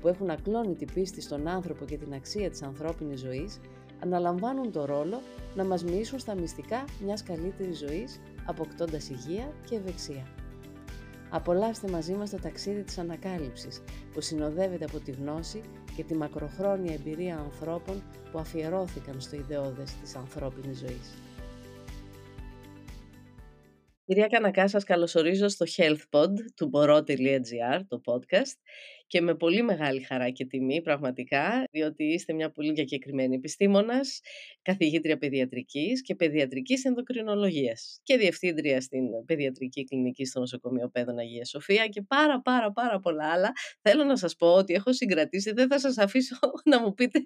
που έχουν ακλόνητη πίστη στον άνθρωπο και την αξία της ανθρώπινης ζωής, αναλαμβάνουν το ρόλο να μας μοιήσουν στα μυστικά μιας καλύτερης ζωής, αποκτώντας υγεία και ευεξία. Απολαύστε μαζί μας το ταξίδι της ανακάλυψης, που συνοδεύεται από τη γνώση και τη μακροχρόνια εμπειρία ανθρώπων που αφιερώθηκαν στο ιδεώδες της ανθρώπινης ζωής. Κυρία Κανακά, σας καλωσορίζω στο HealthPod του μπορώ.gr, το podcast και με πολύ μεγάλη χαρά και τιμή πραγματικά, διότι είστε μια πολύ διακεκριμένη επιστήμονας, καθηγήτρια παιδιατρικής και παιδιατρικής ενδοκρινολογίας και διευθύντρια στην παιδιατρική κλινική στο νοσοκομείο Πέδων Αγίας Σοφία και πάρα πάρα πάρα πολλά άλλα. Θέλω να σας πω ότι έχω συγκρατήσει, δεν θα σας αφήσω να μου πείτε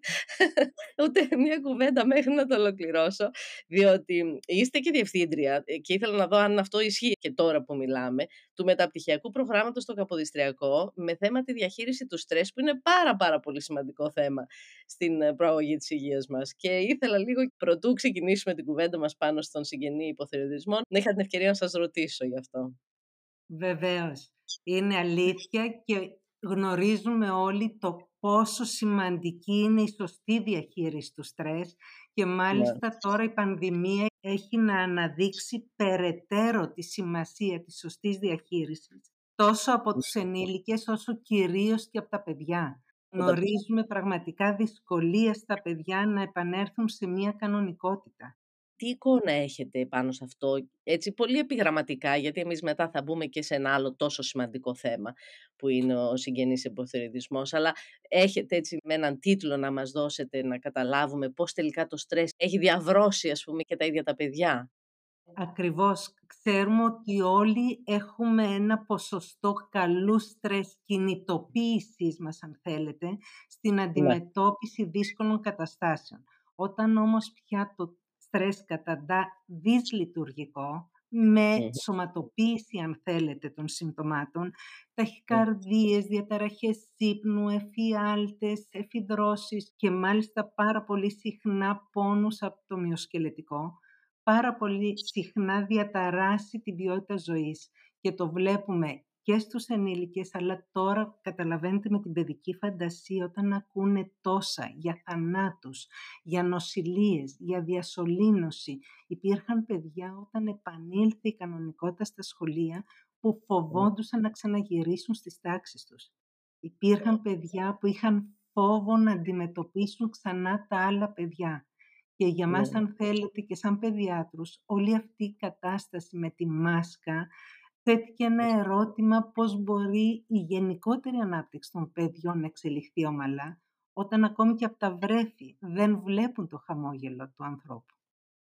ούτε μια κουβέντα μέχρι να το ολοκληρώσω, διότι είστε και διευθύντρια και ήθελα να δω αν αυτό ισχύει και τώρα που μιλάμε, του μεταπτυχιακού προγράμματος στο Καποδιστριακό με θέμα τη διαχείριση του στρες που είναι πάρα πάρα πολύ σημαντικό θέμα στην ε, προαγωγή της υγείας μας. Και ήθελα λίγο πρωτού ξεκινήσουμε την κουβέντα μας πάνω στον συγγενή υποθεωρητισμό να είχα την ευκαιρία να σας ρωτήσω γι' αυτό. Βεβαίως. Είναι αλήθεια και γνωρίζουμε όλοι το πόσο σημαντική είναι η σωστή διαχείριση του στρες και μάλιστα ναι. τώρα η πανδημία έχει να αναδείξει περαιτέρω τη σημασία της σωστής διαχείρισης τόσο από τους ενήλικες όσο κυρίως και από τα παιδιά. Γνωρίζουμε πραγματικά δυσκολίες στα παιδιά να επανέλθουν σε μια κανονικότητα. Τι εικόνα έχετε πάνω σε αυτό, έτσι πολύ επιγραμματικά, γιατί εμείς μετά θα μπούμε και σε ένα άλλο τόσο σημαντικό θέμα που είναι ο συγγενής εμποθεριδισμός, αλλά έχετε έτσι με έναν τίτλο να μας δώσετε να καταλάβουμε πώς τελικά το στρες έχει διαβρώσει ας πούμε και τα ίδια τα παιδιά. Ακριβώς. Ξέρουμε ότι όλοι έχουμε ένα ποσοστό καλού στρες κινητοποίησης μας, αν θέλετε, στην ναι. αντιμετώπιση δύσκολων καταστάσεων. Όταν όμως πια το στρες καταντά δυσλειτουργικό, με σωματοποίηση, αν θέλετε, των συμπτωμάτων, ταχυκαρδίες, διαταραχές ύπνου, εφιάλτες, εφιδρώσεις και μάλιστα πάρα πολύ συχνά πόνους από το μυοσκελετικό, πάρα πολύ συχνά διαταράσει την ποιότητα ζωής. Και το βλέπουμε και στους ενήλικες, αλλά τώρα καταλαβαίνετε με την παιδική φαντασία όταν ακούνε τόσα για θανάτους, για νοσηλίες, για διασωλήνωση. Υπήρχαν παιδιά όταν επανήλθε η κανονικότητα στα σχολεία που φοβόντουσαν να ξαναγυρίσουν στις τάξεις τους. Υπήρχαν παιδιά που είχαν φόβο να αντιμετωπίσουν ξανά τα άλλα παιδιά. Και για μας, ναι. αν θέλετε, και σαν παιδιάτρους, όλη αυτή η κατάσταση με τη μάσκα θέτει και ένα ερώτημα πώς μπορεί η γενικότερη ανάπτυξη των παιδιών να εξελιχθεί ομαλά, όταν ακόμη και από τα βρέφη δεν βλέπουν το χαμόγελο του ανθρώπου.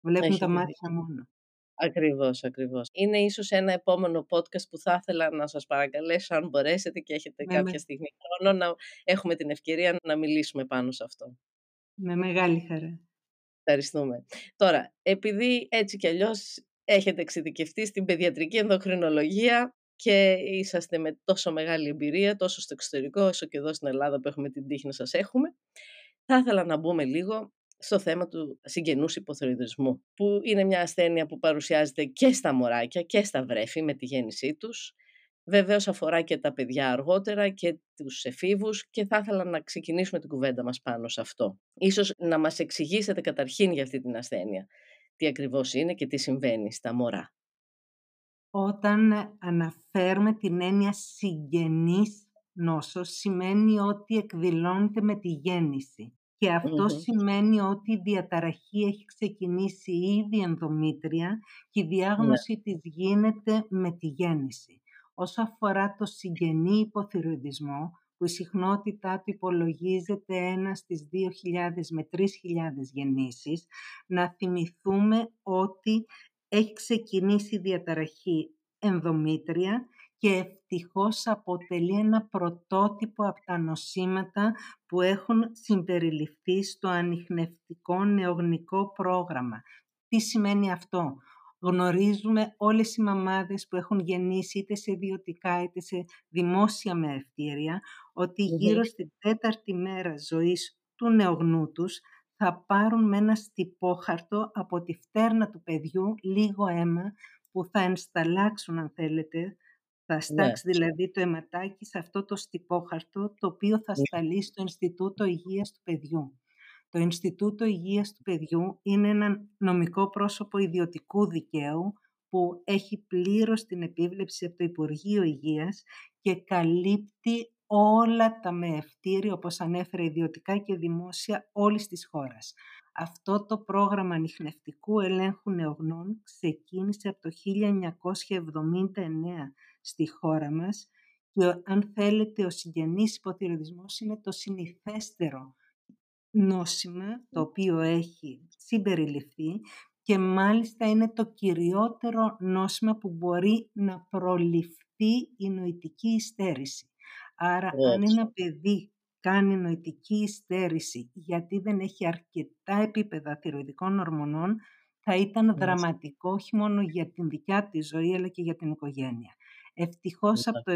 Βλέπουν τα μάτια μόνο. Ακριβώς, ακριβώς. Είναι ίσως ένα επόμενο podcast που θα ήθελα να σας παρακαλέσω αν μπορέσετε και έχετε ναι, κάποια ναι. στιγμή χρόνο να έχουμε την ευκαιρία να μιλήσουμε πάνω σε αυτό. Με μεγάλη χαρά. Ευχαριστούμε. Τώρα, επειδή έτσι κι αλλιώς έχετε εξειδικευτεί στην παιδιατρική ενδοκρινολογία και είσαστε με τόσο μεγάλη εμπειρία, τόσο στο εξωτερικό, όσο και εδώ στην Ελλάδα που έχουμε την τύχη να σας έχουμε, θα ήθελα να μπούμε λίγο στο θέμα του συγγενούς υποθεωρητισμού, που είναι μια ασθένεια που παρουσιάζεται και στα μωράκια και στα βρέφη με τη γέννησή τους Βεβαίως αφορά και τα παιδιά αργότερα και τους εφήβους και θα ήθελα να ξεκινήσουμε την κουβέντα μας πάνω σε αυτό. Ίσως να μας εξηγήσετε καταρχήν για αυτή την ασθένεια. Τι ακριβώς είναι και τι συμβαίνει στα μωρά. Όταν αναφέρουμε την έννοια συγγενής νόσος, σημαίνει ότι εκδηλώνεται με τη γέννηση. Και αυτο σημαίνει ότι η διαταραχή έχει ξεκινήσει ήδη ενδομήτρια και η διάγνωση ναι. της γίνεται με τη γέννηση. Όσο αφορά το συγγενή υποθυροειδισμό, που η συχνότητά του υπολογίζεται ένα στις 2.000 με 3.000 γεννήσεις, να θυμηθούμε ότι έχει ξεκινήσει η διαταραχή ενδομήτρια και και ευτυχώς αποτελεί ένα πρωτότυπο από τα νοσήματα που έχουν συμπεριληφθεί στο ανιχνευτικό νεογνικό πρόγραμμα. Τι σημαίνει αυτό; Γνωρίζουμε όλες οι μαμάδες που έχουν γεννήσει είτε σε ιδιωτικά είτε σε δημόσια μεευτήρια ότι γύρω στην τέταρτη μέρα ζωής του νεογνού τους θα πάρουν με ένα στυπόχαρτο από τη φτέρνα του παιδιού λίγο αίμα που θα ενσταλλάξουν αν θέλετε θα ναι. στάξει δηλαδή το αιματάκι σε αυτό το στυπόχαρτο το οποίο θα ναι. σταλεί στο Ινστιτούτο Υγείας του Παιδιού. Το Ινστιτούτο Υγείας του Παιδιού είναι ένα νομικό πρόσωπο ιδιωτικού δικαίου που έχει πλήρως την επίβλεψη από το Υπουργείο Υγείας και καλύπτει όλα τα μεευτήρια, όπως ανέφερε ιδιωτικά και δημόσια, όλης της χώρας. Αυτό το πρόγραμμα ανιχνευτικού ελέγχου νεογνών ξεκίνησε από το 1979 στη χώρα μας και αν θέλετε ο συγγενής υποθυρωτισμός είναι το συνηθέστερο νόσημα το οποίο έχει συμπεριληφθεί και μάλιστα είναι το κυριότερο νόσημα που μπορεί να προληφθεί η νοητική υστέρηση. Άρα αν ένα παιδί κάνει νοητική υστέρηση γιατί δεν έχει αρκετά επίπεδα θηροειδικών ορμονών, θα ήταν δραματικό όχι μόνο για την δικιά της ζωή αλλά και για την οικογένεια. Ευτυχώς από το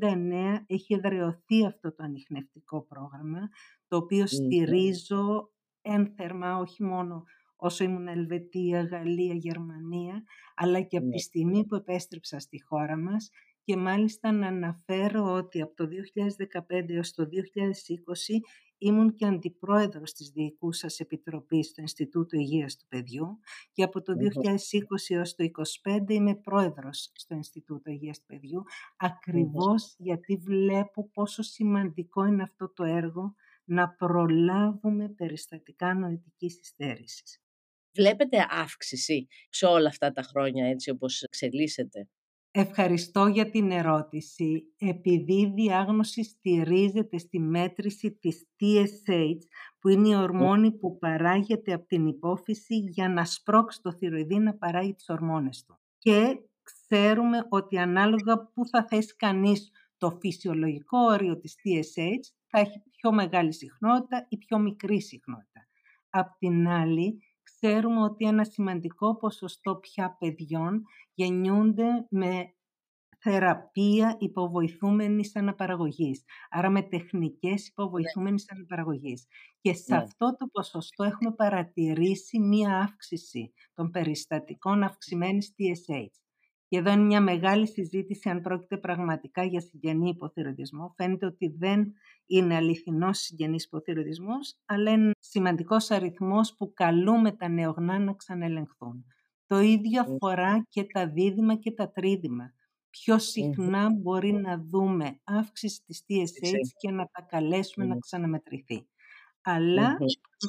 1979 έχει εδραιωθεί αυτό το ανιχνευτικό πρόγραμμα, το οποίο στηρίζω ένθερμα όχι μόνο όσο ήμουν Ελβετία, Γαλλία, Γερμανία, αλλά και από τη στιγμή που επέστρεψα στη χώρα μας. Και μάλιστα να αναφέρω ότι από το 2015 έως το 2020 ήμουν και αντιπρόεδρος της Διοικούσας Επιτροπής στο Ινστιτούτο Υγείας του Παιδιού και από το 2020 έως το 2025 είμαι πρόεδρος στο Ινστιτούτο Υγείας του Παιδιού ακριβώς γιατί βλέπω πόσο σημαντικό είναι αυτό το έργο να προλάβουμε περιστατικά νοητικής υστέρησης. Βλέπετε αύξηση σε όλα αυτά τα χρόνια έτσι όπως εξελίσσεται; Ευχαριστώ για την ερώτηση. Επειδή η διάγνωση στηρίζεται στη μέτρηση της TSH, που είναι η ορμόνη που παράγεται από την υπόφυση για να σπρώξει το θηροειδή να παράγει τις ορμόνες του. Και ξέρουμε ότι ανάλογα που θα θέσει κανείς το φυσιολογικό όριο της TSH, θα έχει πιο μεγάλη συχνότητα ή πιο μικρή συχνότητα. Απ' την άλλη, ξέρουμε ότι ένα σημαντικό ποσοστό πια παιδιών γεννιούνται με θεραπεία υποβοηθούμενης αναπαραγωγής, άρα με τεχνικές ναι. υποβοηθούμενης ναι. αναπαραγωγής. Και σε ναι. αυτό το ποσοστό έχουμε παρατηρήσει μία αύξηση των περιστατικών αυξημένης TSH. Και εδώ είναι μια μεγάλη συζήτηση αν πρόκειται πραγματικά για συγγενή υποθυρωτισμό. Φαίνεται ότι δεν είναι αληθινός συγγενής υποθυρωτισμός, αλλά είναι σημαντικός αριθμός που καλούμε τα νεογνά να ξανελεγχθούν. Το ίδιο αφορά και τα δίδυμα και τα τρίδυμα. Πιο συχνά μπορεί να δούμε αύξηση της TSH και να τα καλέσουμε να ξαναμετρηθεί. Αλλά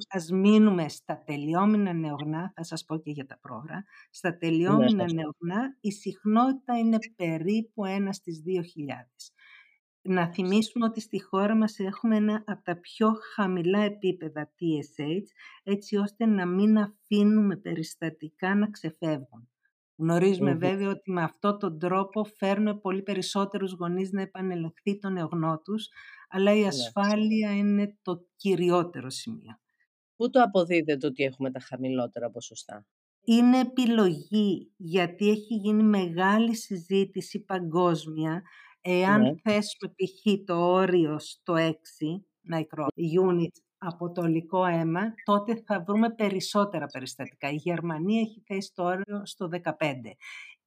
ας μείνουμε στα τελειόμενα νεογνά, θα σας πω και για τα πρόγραμμα, στα τελειόμενα ναι, νεογνά η συχνότητα είναι περίπου ένα στις 2.000. Να θυμίσουμε ότι στη χώρα μας έχουμε ένα από τα πιο χαμηλά επίπεδα TSH, έτσι ώστε να μην αφήνουμε περιστατικά να ξεφεύγουν. Γνωρίζουμε βέβαια ότι με αυτόν τον τρόπο φέρνουν πολύ περισσότερους γονείς να επανελεχθεί τον νεογνώ τους, αλλά η ναι. ασφάλεια είναι το κυριότερο σημείο. Πού το αποδίδεται ότι έχουμε τα χαμηλότερα ποσοστά; Είναι επιλογή, γιατί έχει γίνει μεγάλη συζήτηση παγκόσμια. Εάν ναι. θέσουμε π.χ. το όριο στο 6 micro units από το υλικό αίμα, τότε θα βρούμε περισσότερα περιστατικά. Η Γερμανία έχει θέσει το όριο στο 15.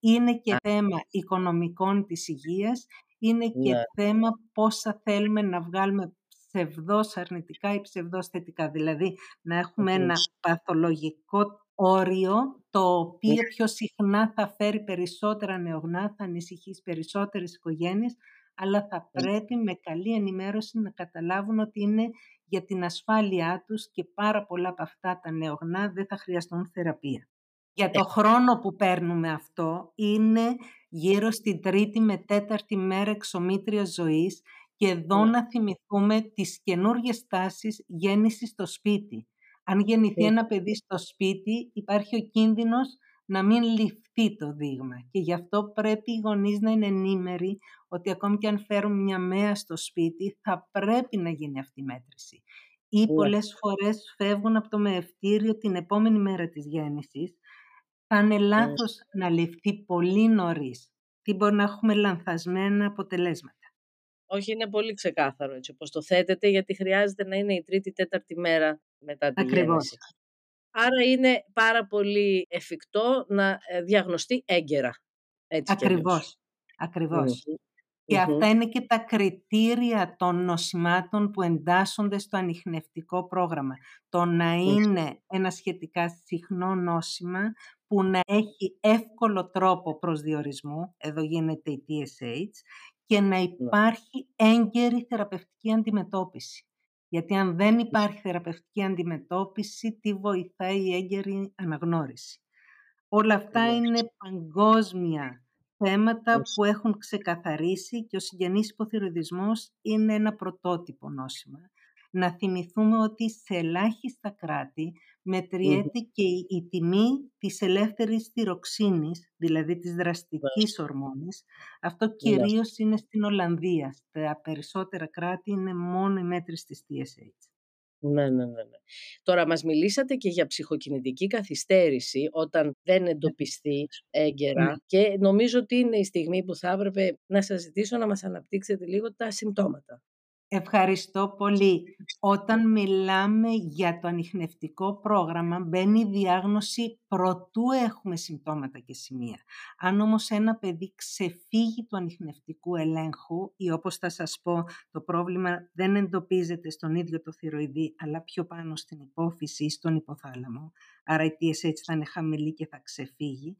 Είναι και θέμα οικονομικών της υγείας, είναι και ναι. θέμα πόσα θέλουμε να βγάλουμε ψευδός αρνητικά ή ψευδός θετικά. Δηλαδή να έχουμε ένα παθολογικό όριο το οποίο ναι. πιο συχνά θα φέρει περισσότερα νεογνά, θα ανησυχήσει περισσότερες οικογένειες, αλλά θα ναι. πρέπει με καλή ενημέρωση να καταλάβουν ότι είναι για την ασφάλειά τους και πάρα πολλά από αυτά τα νεογνά δεν θα χρειαστούν θεραπεία. Για το χρόνο που παίρνουμε αυτό είναι γύρω στην τρίτη με τέταρτη μέρα εξομήτριας ζωής και εδώ ναι. να θυμηθούμε τις καινούργιες τάσεις γέννησης στο σπίτι. Αν γεννηθεί ένα παιδί στο σπίτι υπάρχει ο κίνδυνος να μην ληφθεί το δείγμα. Και γι' αυτό πρέπει οι γονείς να είναι ενήμεροι ότι ακόμη και αν φέρουν μια μέα στο σπίτι θα πρέπει να γίνει αυτή η μέτρηση. Ή ναι. πολλές φορές φεύγουν από το μεευτήριο την επόμενη μέρα της γέννησης. Θα είναι ναι. λάθος να ληφθεί πολύ νωρίς. Τι μπορεί να έχουμε λανθασμένα αποτελέσματα. Όχι, είναι πολύ ξεκάθαρο έτσι όπως το θέτετε, γιατί χρειάζεται να είναι η τρίτη, τέταρτη μέρα μετά τη Ακριβώς. γέννηση. Άρα είναι πάρα πολύ εφικτό να ε, διαγνωστεί έγκαιρα. Έτσι Ακριβώς. Ακριβώς. Και αυτά είναι και τα κριτήρια των νοσημάτων που εντάσσονται στο ανιχνευτικό πρόγραμμα. Το να είναι ένα σχετικά συχνό νόσημα που να έχει εύκολο τρόπο προσδιορισμού, εδώ γίνεται η TSH, και να ναι. υπάρχει έγκαιρη θεραπευτική αντιμετώπιση. Γιατί αν δεν υπάρχει θεραπευτική αντιμετώπιση, τι βοηθάει η έγκαιρη αναγνώριση. Όλα αυτά είναι παγκόσμια θέματα που έχουν ξεκαθαρίσει και ο συγγενής υποθυροειδισμός είναι ένα πρωτότυπο νόσημα. Να θυμηθούμε ότι σε ελάχιστα κράτη μετριέται και η, τιμή της ελεύθερης θυροξίνης, δηλαδή της δραστικής ορμόνης. Αυτό κυρίως είναι στην Ολλανδία. Στα περισσότερα κράτη είναι μόνο η μέτρηση της TSH. Ναι, ναι, ναι, ναι. Τώρα μας μιλήσατε και για ψυχοκινητική καθυστέρηση όταν δεν ναι. εντοπιστεί έγκαιρα ναι. και νομίζω ότι είναι η στιγμή που θα έπρεπε να σας ζητήσω να μας αναπτύξετε λίγο τα συμπτώματα. Ευχαριστώ πολύ. Όταν μιλάμε για το ανιχνευτικό πρόγραμμα, μπαίνει η διάγνωση προτού έχουμε συμπτώματα και σημεία. Αν όμως ένα παιδί ξεφύγει του ανιχνευτικού ελέγχου ή όπως θα σας πω, το πρόβλημα δεν εντοπίζεται στον ίδιο το θηροειδή, αλλά πιο πάνω στην υπόφυση ή στον υποθάλαμο, άρα η TSH θα είναι χαμηλή και θα ξεφύγει,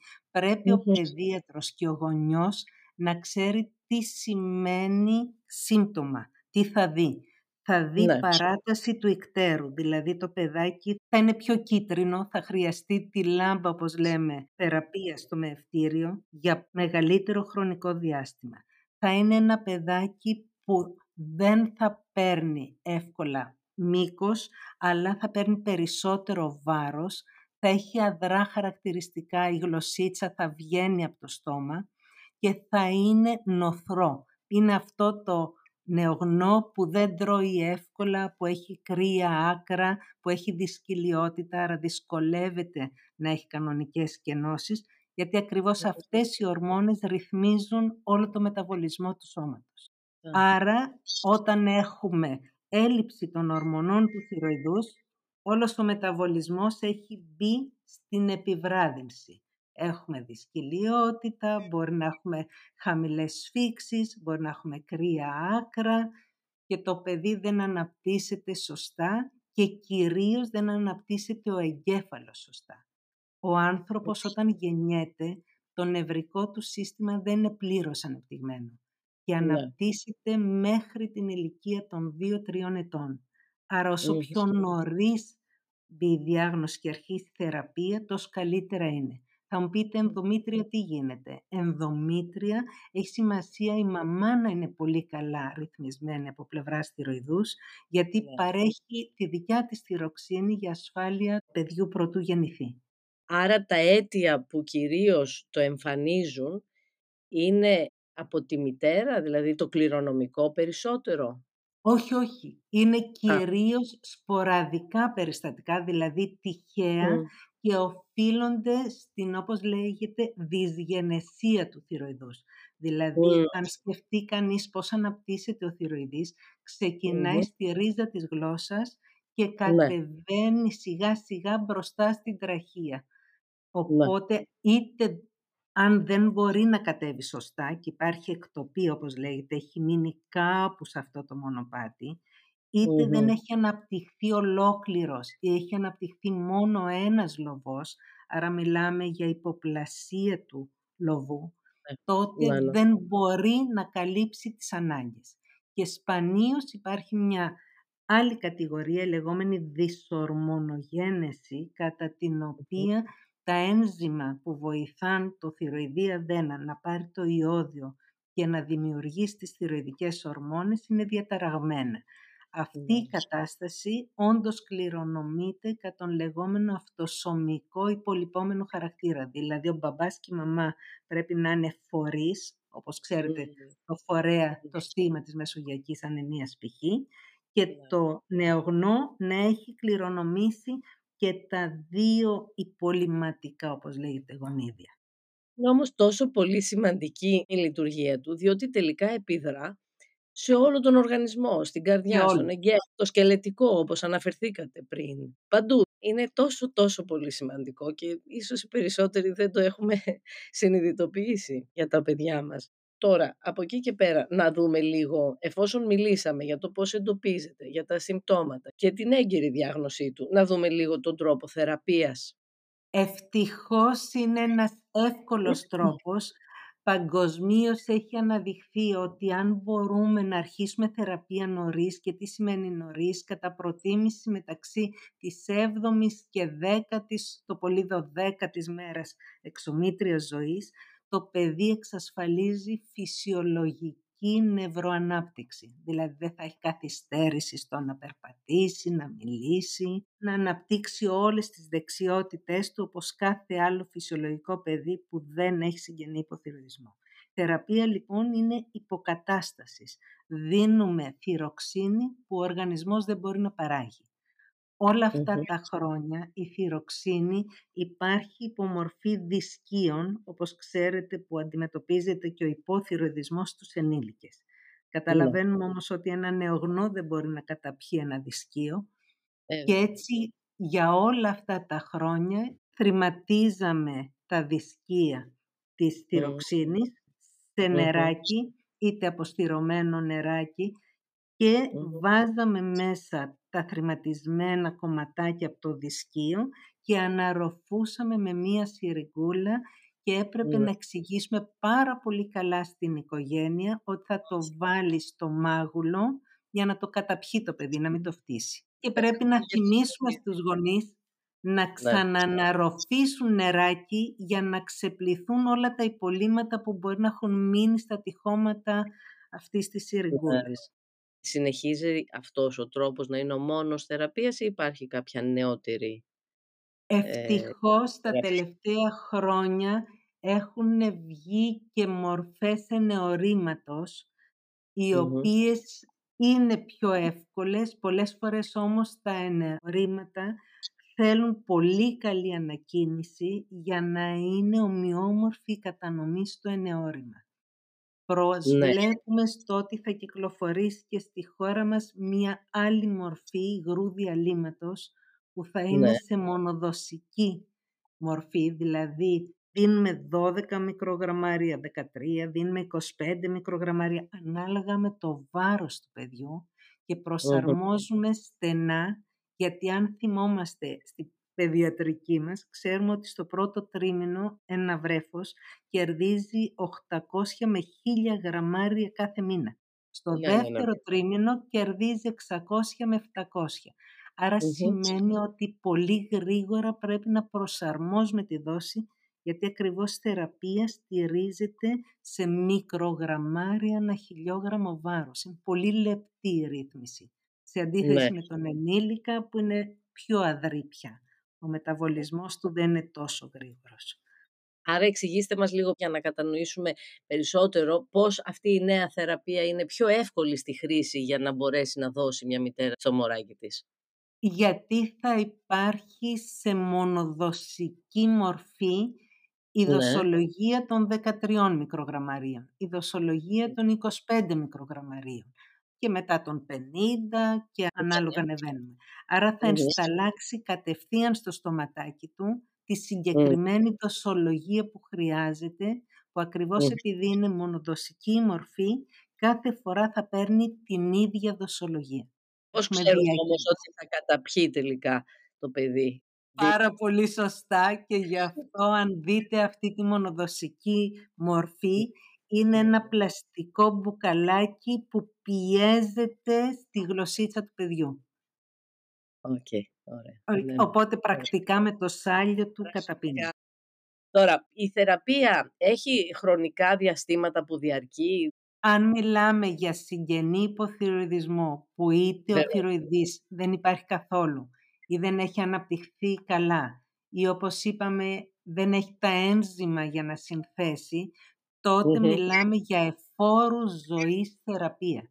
ο παιδίατρος και ο γονιός να ξέρει τι σημαίνει σύμπτωμα τι θα δει. Θα δει ναι. παράταση του ικτέρου, δηλαδή το παιδάκι θα είναι πιο κίτρινο, θα χρειαστεί τη λάμπα, όπως λέμε, θεραπεία στο μεευτήριο για μεγαλύτερο χρονικό διάστημα. Θα είναι ένα παιδάκι που δεν θα παίρνει εύκολα μήκος, αλλά θα παίρνει περισσότερο βάρος, θα έχει αδρά χαρακτηριστικά, η γλωσσίτσα θα βγαίνει από το στόμα και θα είναι νοθρό. Είναι αυτό το νεογνώ που δεν τρώει εύκολα, που έχει κρύα άκρα, που έχει δυσκυλιότητα, άρα δυσκολεύεται να έχει κανονικές κενώσεις, γιατί ακριβώς αυτές οι ορμόνες ρυθμίζουν όλο το μεταβολισμό του σώματος. Άρα, όταν έχουμε έλλειψη των ορμονών του θηροειδούς, όλος ο μεταβολισμός έχει μπει στην επιβράδυνση. Έχουμε δυσκυλιότητα, μπορεί να έχουμε χαμηλές σφίξεις, μπορεί να έχουμε κρύα άκρα και το παιδί δεν αναπτύσσεται σωστά και κυρίως δεν αναπτύσσεται ο εγκέφαλος σωστά. Ο άνθρωπος όταν γεννιέται, το νευρικό του σύστημα δεν είναι πλήρως ανεπτυγμένο και ναι. αναπτύσσεται μέχρι την ηλικία των 2-3 ετών. Άρα όσο πιο νωρίς μπει η διάγνωση και αρχίσει η θεραπεία, τόσο καλύτερα είναι. Θα μου πείτε ενδομήτρια τι γίνεται; Ενδομήτρια έχει σημασία η μαμά να είναι πολύ καλά ρυθμισμένη από πλευρά στηροειδούς, γιατί ναι. παρέχει τη δικιά της θυροξίνη για ασφάλεια παιδιού πρωτού γεννηθεί. Άρα τα αίτια που κυρίως το εμφανίζουν είναι από τη μητέρα, δηλαδή το κληρονομικό περισσότερο; Όχι, όχι. Είναι κυρίως σποραδικά περιστατικά, δηλαδή τυχαία και οφείλονται στην, όπως λέγεται, δυσγενεσία του θηροειδούς. Δηλαδή, αν σκεφτεί κανείς πώς αναπτύσσεται ο θηροειδής, ξεκινάει στη ρίζα της γλώσσας και ναι. κατεβαίνει σιγά σιγά μπροστά στην τραχεία. Ναι. Οπότε, είτε αν δεν μπορεί να κατέβει σωστά και υπάρχει εκτοπή, όπως λέγεται, έχει μείνει κάπου σε αυτό το μονοπάτι, ειτε δεν έχει αναπτυχθεί ολόκληρος ή έχει αναπτυχθεί μόνο ένας λοβός, άρα μιλάμε για υποπλασία του λοβού, ε, τότε ναι, ναι. δεν μπορεί να καλύψει τις ανάγκες. Και σπανίως υπάρχει μια άλλη κατηγορία, λεγόμενη δυσορμονογένεση, κατά την οποία τα ένζημα που βοηθάν το θηροειδή αδένα να πάρει το ιόδιο και να δημιουργήσει τις θηροειδικές ορμόνες είναι διαταραγμένα. Αυτή η κατάσταση όντως κληρονομείται κατά τον λεγόμενο αυτοσωμικό υπολοιπόμενο χαρακτήρα. Δηλαδή ο μπαμπάς και η μαμά πρέπει να είναι φορείς, όπως ξέρετε το φορέα, το στήμα της μεσογειακής ανεμίας π.χ. και ναι. το νεογνώ να έχει κληρονομήσει και τα δύο υπολοιματικά, όπως λέγεται, γονίδια. Είναι όμως τόσο πολύ σημαντική η λειτουργία του, διότι τελικά επιδρά σε όλο τον οργανισμό, στην καρδιά, στον εγκέφαλο, το σκελετικό όπως αναφερθήκατε πριν. Παντού. Είναι τόσο τόσο πολύ σημαντικό και ίσως οι περισσότεροι δεν το έχουμε συνειδητοποιήσει για τα παιδιά μας. Τώρα, από εκεί και πέρα, να δούμε λίγο, εφόσον μιλήσαμε για το πώς εντοπίζεται, για τα συμπτώματα και την έγκαιρη διάγνωσή του, να δούμε λίγο τον τρόπο θεραπείας. Ευτυχώς είναι ένας εύκολος τρόπος Παγκοσμίως έχει αναδειχθεί ότι αν μπορούμε να αρχίσουμε θεραπεία νωρίς και τι σημαίνει νωρίς, κατά προτίμηση μεταξύ της 7ης και 10ης, το πολύ 12ης μέρας εξομήτριας ζωής, το παιδί εξασφαλίζει φυσιολογική η νευροανάπτυξη. Δηλαδή δεν θα έχει καθυστέρηση στο να περπατήσει, να μιλήσει, να αναπτύξει όλες τις δεξιότητές του όπως κάθε άλλο φυσιολογικό παιδί που δεν έχει συγγενή υποθυροειδισμό. Θεραπεία λοιπόν είναι υποκατάστασης. Δίνουμε θυροξίνη που ο οργανισμός δεν μπορεί να παράγει. Όλα τα χρόνια η θυροξίνη υπάρχει υπό μορφή δισκίων, όπως ξέρετε που αντιμετωπίζεται και ο υπόθυροειδισμός στους ενήλικες. Ναι. Καταλαβαίνουμε όμως ότι ένα νεογνώ δεν μπορεί να καταπιεί ένα δισκίο και έτσι για όλα αυτά τα χρόνια θρηματίζαμε τα δισκία της θυροξίνης σε νεράκι, είτε αποστηρωμένο νεράκι και βάζαμε μέσα τα θρηματισμένα κομματάκια από το δισκείο και αναρροφούσαμε με μία σιρικούλα και έπρεπε ναι. να εξηγήσουμε πάρα πολύ καλά στην οικογένεια ότι θα το βάλει στο μάγουλο για να το καταπιεί το παιδί, να μην το φτύσει. Και πρέπει να θυμίσουμε στους γονείς να ναι. ξαναναρροφήσουν νεράκι για να ξεπληθούν όλα τα υπολείμματα που μπορεί να έχουν μείνει στα τυχώματα αυτής της σιρικούλας. Συνεχίζει αυτός ο τρόπος να είναι ο μόνος θεραπείας ή υπάρχει κάποια νεότερη ε, Ευτυχώς τα τελευταία χρόνια έχουν βγει και μορφές ενεωρήματος οι οποίες είναι πιο εύκολες, πολλές φορές όμως τα ενεωρήματα θέλουν πολύ καλή ανακίνηση για να είναι ομοιόμορφη η κατανομή στο ενεώρημα. Ναι. Προσβλέπουμε στο ότι θα κυκλοφορήσει και στη χώρα μας μία άλλη μορφή υγρού διαλύματος που θα είναι ναι. σε μονοδοσική μορφή, δηλαδή δίνουμε 12 μικρογραμμάρια, 13, δίνουμε 25 μικρογραμμάρια, ανάλογα με το βάρος του παιδιού και προσαρμόζουμε στενά, γιατί αν θυμόμαστε στη παιδιατρική μας, ξέρουμε ότι στο πρώτο τρίμηνο ένα βρέφος κερδίζει 800 με 1000 γραμμάρια κάθε μήνα. Στο ναι, ναι, ναι. δεύτερο τρίμηνο κερδίζει 600 με 700. Άρα σημαίνει ότι πολύ γρήγορα πρέπει να προσαρμόζουμε τη δόση γιατί ακριβώς η θεραπεία στηρίζεται σε μικρογραμμάρια ένα χιλιόγραμμο βάρος. Είναι πολύ λεπτή η ρύθμιση. Σε αντίθεση με τον ενήλικα που είναι πιο αδρή πια ο μεταβολισμός του δεν είναι τόσο γρήγορος. Άρα εξηγήστε μας λίγο για να κατανοήσουμε περισσότερο πώς αυτή η νέα θεραπεία είναι πιο εύκολη στη χρήση για να μπορέσει να δώσει μια μητέρα στο μωράκι της. Γιατί θα υπάρχει σε μονοδοσική μορφή η ναι. δοσολογία των 13 μικρογραμμαρίων, η δοσολογία των 25 μικρογραμμαρίων και μετά των 50 και ανάλογα ανεβαίνουμε. Άρα θα ενσταλλάξει κατευθείαν στο στοματάκι του τη συγκεκριμένη δοσολογία που χρειάζεται, που ακριβώς επειδή είναι μονοδοσική μορφή, κάθε φορά θα παίρνει την ίδια δοσολογία. Πώς ξέρουμε όμως ότι θα καταπιεί τελικά το παιδί. Πάρα πολύ σωστά και γι' αυτό αν δείτε αυτή τη μονοδοσική μορφή είναι ένα πλαστικό μπουκαλάκι που πιέζεται στη γλωσσίτσα του παιδιού. Okay, ωραία. Ναι, ναι. Οπότε πρακτικά με το σάλιο του καταπίνεις. Τώρα, η θεραπεία έχει χρονικά διαστήματα που διαρκεί; αν μιλάμε για συγγενή υποθυροειδισμό που είτε ο θυροειδής δεν υπάρχει καθόλου ή δεν έχει αναπτυχθεί καλά ή όπως είπαμε δεν έχει τα ένζημα για να συνθέσει, μιλάμε για εφόρους ζωής θεραπεία.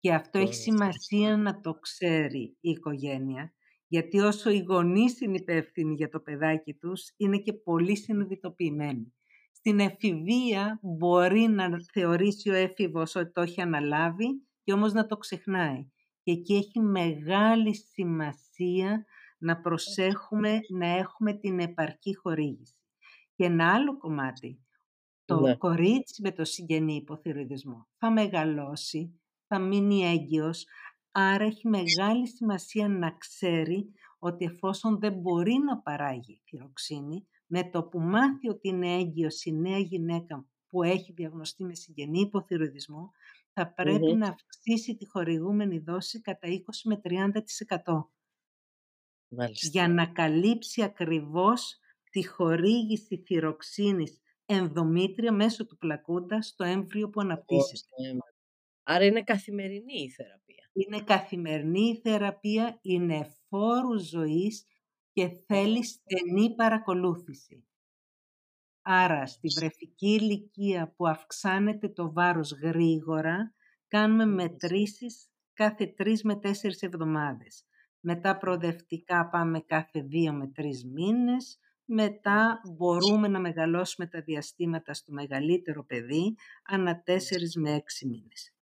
Και αυτό έχει σημασία να το ξέρει η οικογένεια, γιατί όσο οι γονείς είναι υπεύθυνοι για το παιδάκι τους, είναι και πολύ συνειδητοποιημένοι. Στην εφηβεία μπορεί να θεωρήσει ο έφηβος ότι το έχει αναλάβει και όμως να το ξεχνάει. Και εκεί έχει μεγάλη σημασία να προσέχουμε να έχουμε την επαρκή χορήγηση. Και ένα άλλο κομμάτι, το ναι. κορίτσι με το συγγενή υποθυροειδισμό θα μεγαλώσει, θα μείνει έγκυος, άρα έχει μεγάλη σημασία να ξέρει ότι εφόσον δεν μπορεί να παράγει θυροξίνη, με το που μάθει ότι είναι έγκυος η νέα γυναίκα που έχει διαγνωστεί με συγγενή υποθυροειδισμό, θα πρεπει να αυξήσει τη χορηγούμενη δόση κατά 20 με 30%. Για να καλύψει ακριβώς τη χορήγηση θυροξίνης ενδομήτρια μέσω του πλακούντα στο έμβριο που αναπτύσσεται. Άρα είναι καθημερινή η θεραπεία. Είναι καθημερινή η θεραπεία, είναι φόρους ζωής και θέλει στενή παρακολούθηση. Άρα, στη βρεφική ηλικία που αυξάνεται το βάρος γρήγορα, κάνουμε μετρήσεις κάθε τρεις με τέσσερις εβδομάδες. Μετά προοδευτικά πάμε κάθε δύο με τρεις μήνες. Μετά μπορούμε να μεγαλώσουμε τα διαστήματα στο μεγαλύτερο παιδί ανά τέσσερις με έξι μήνες.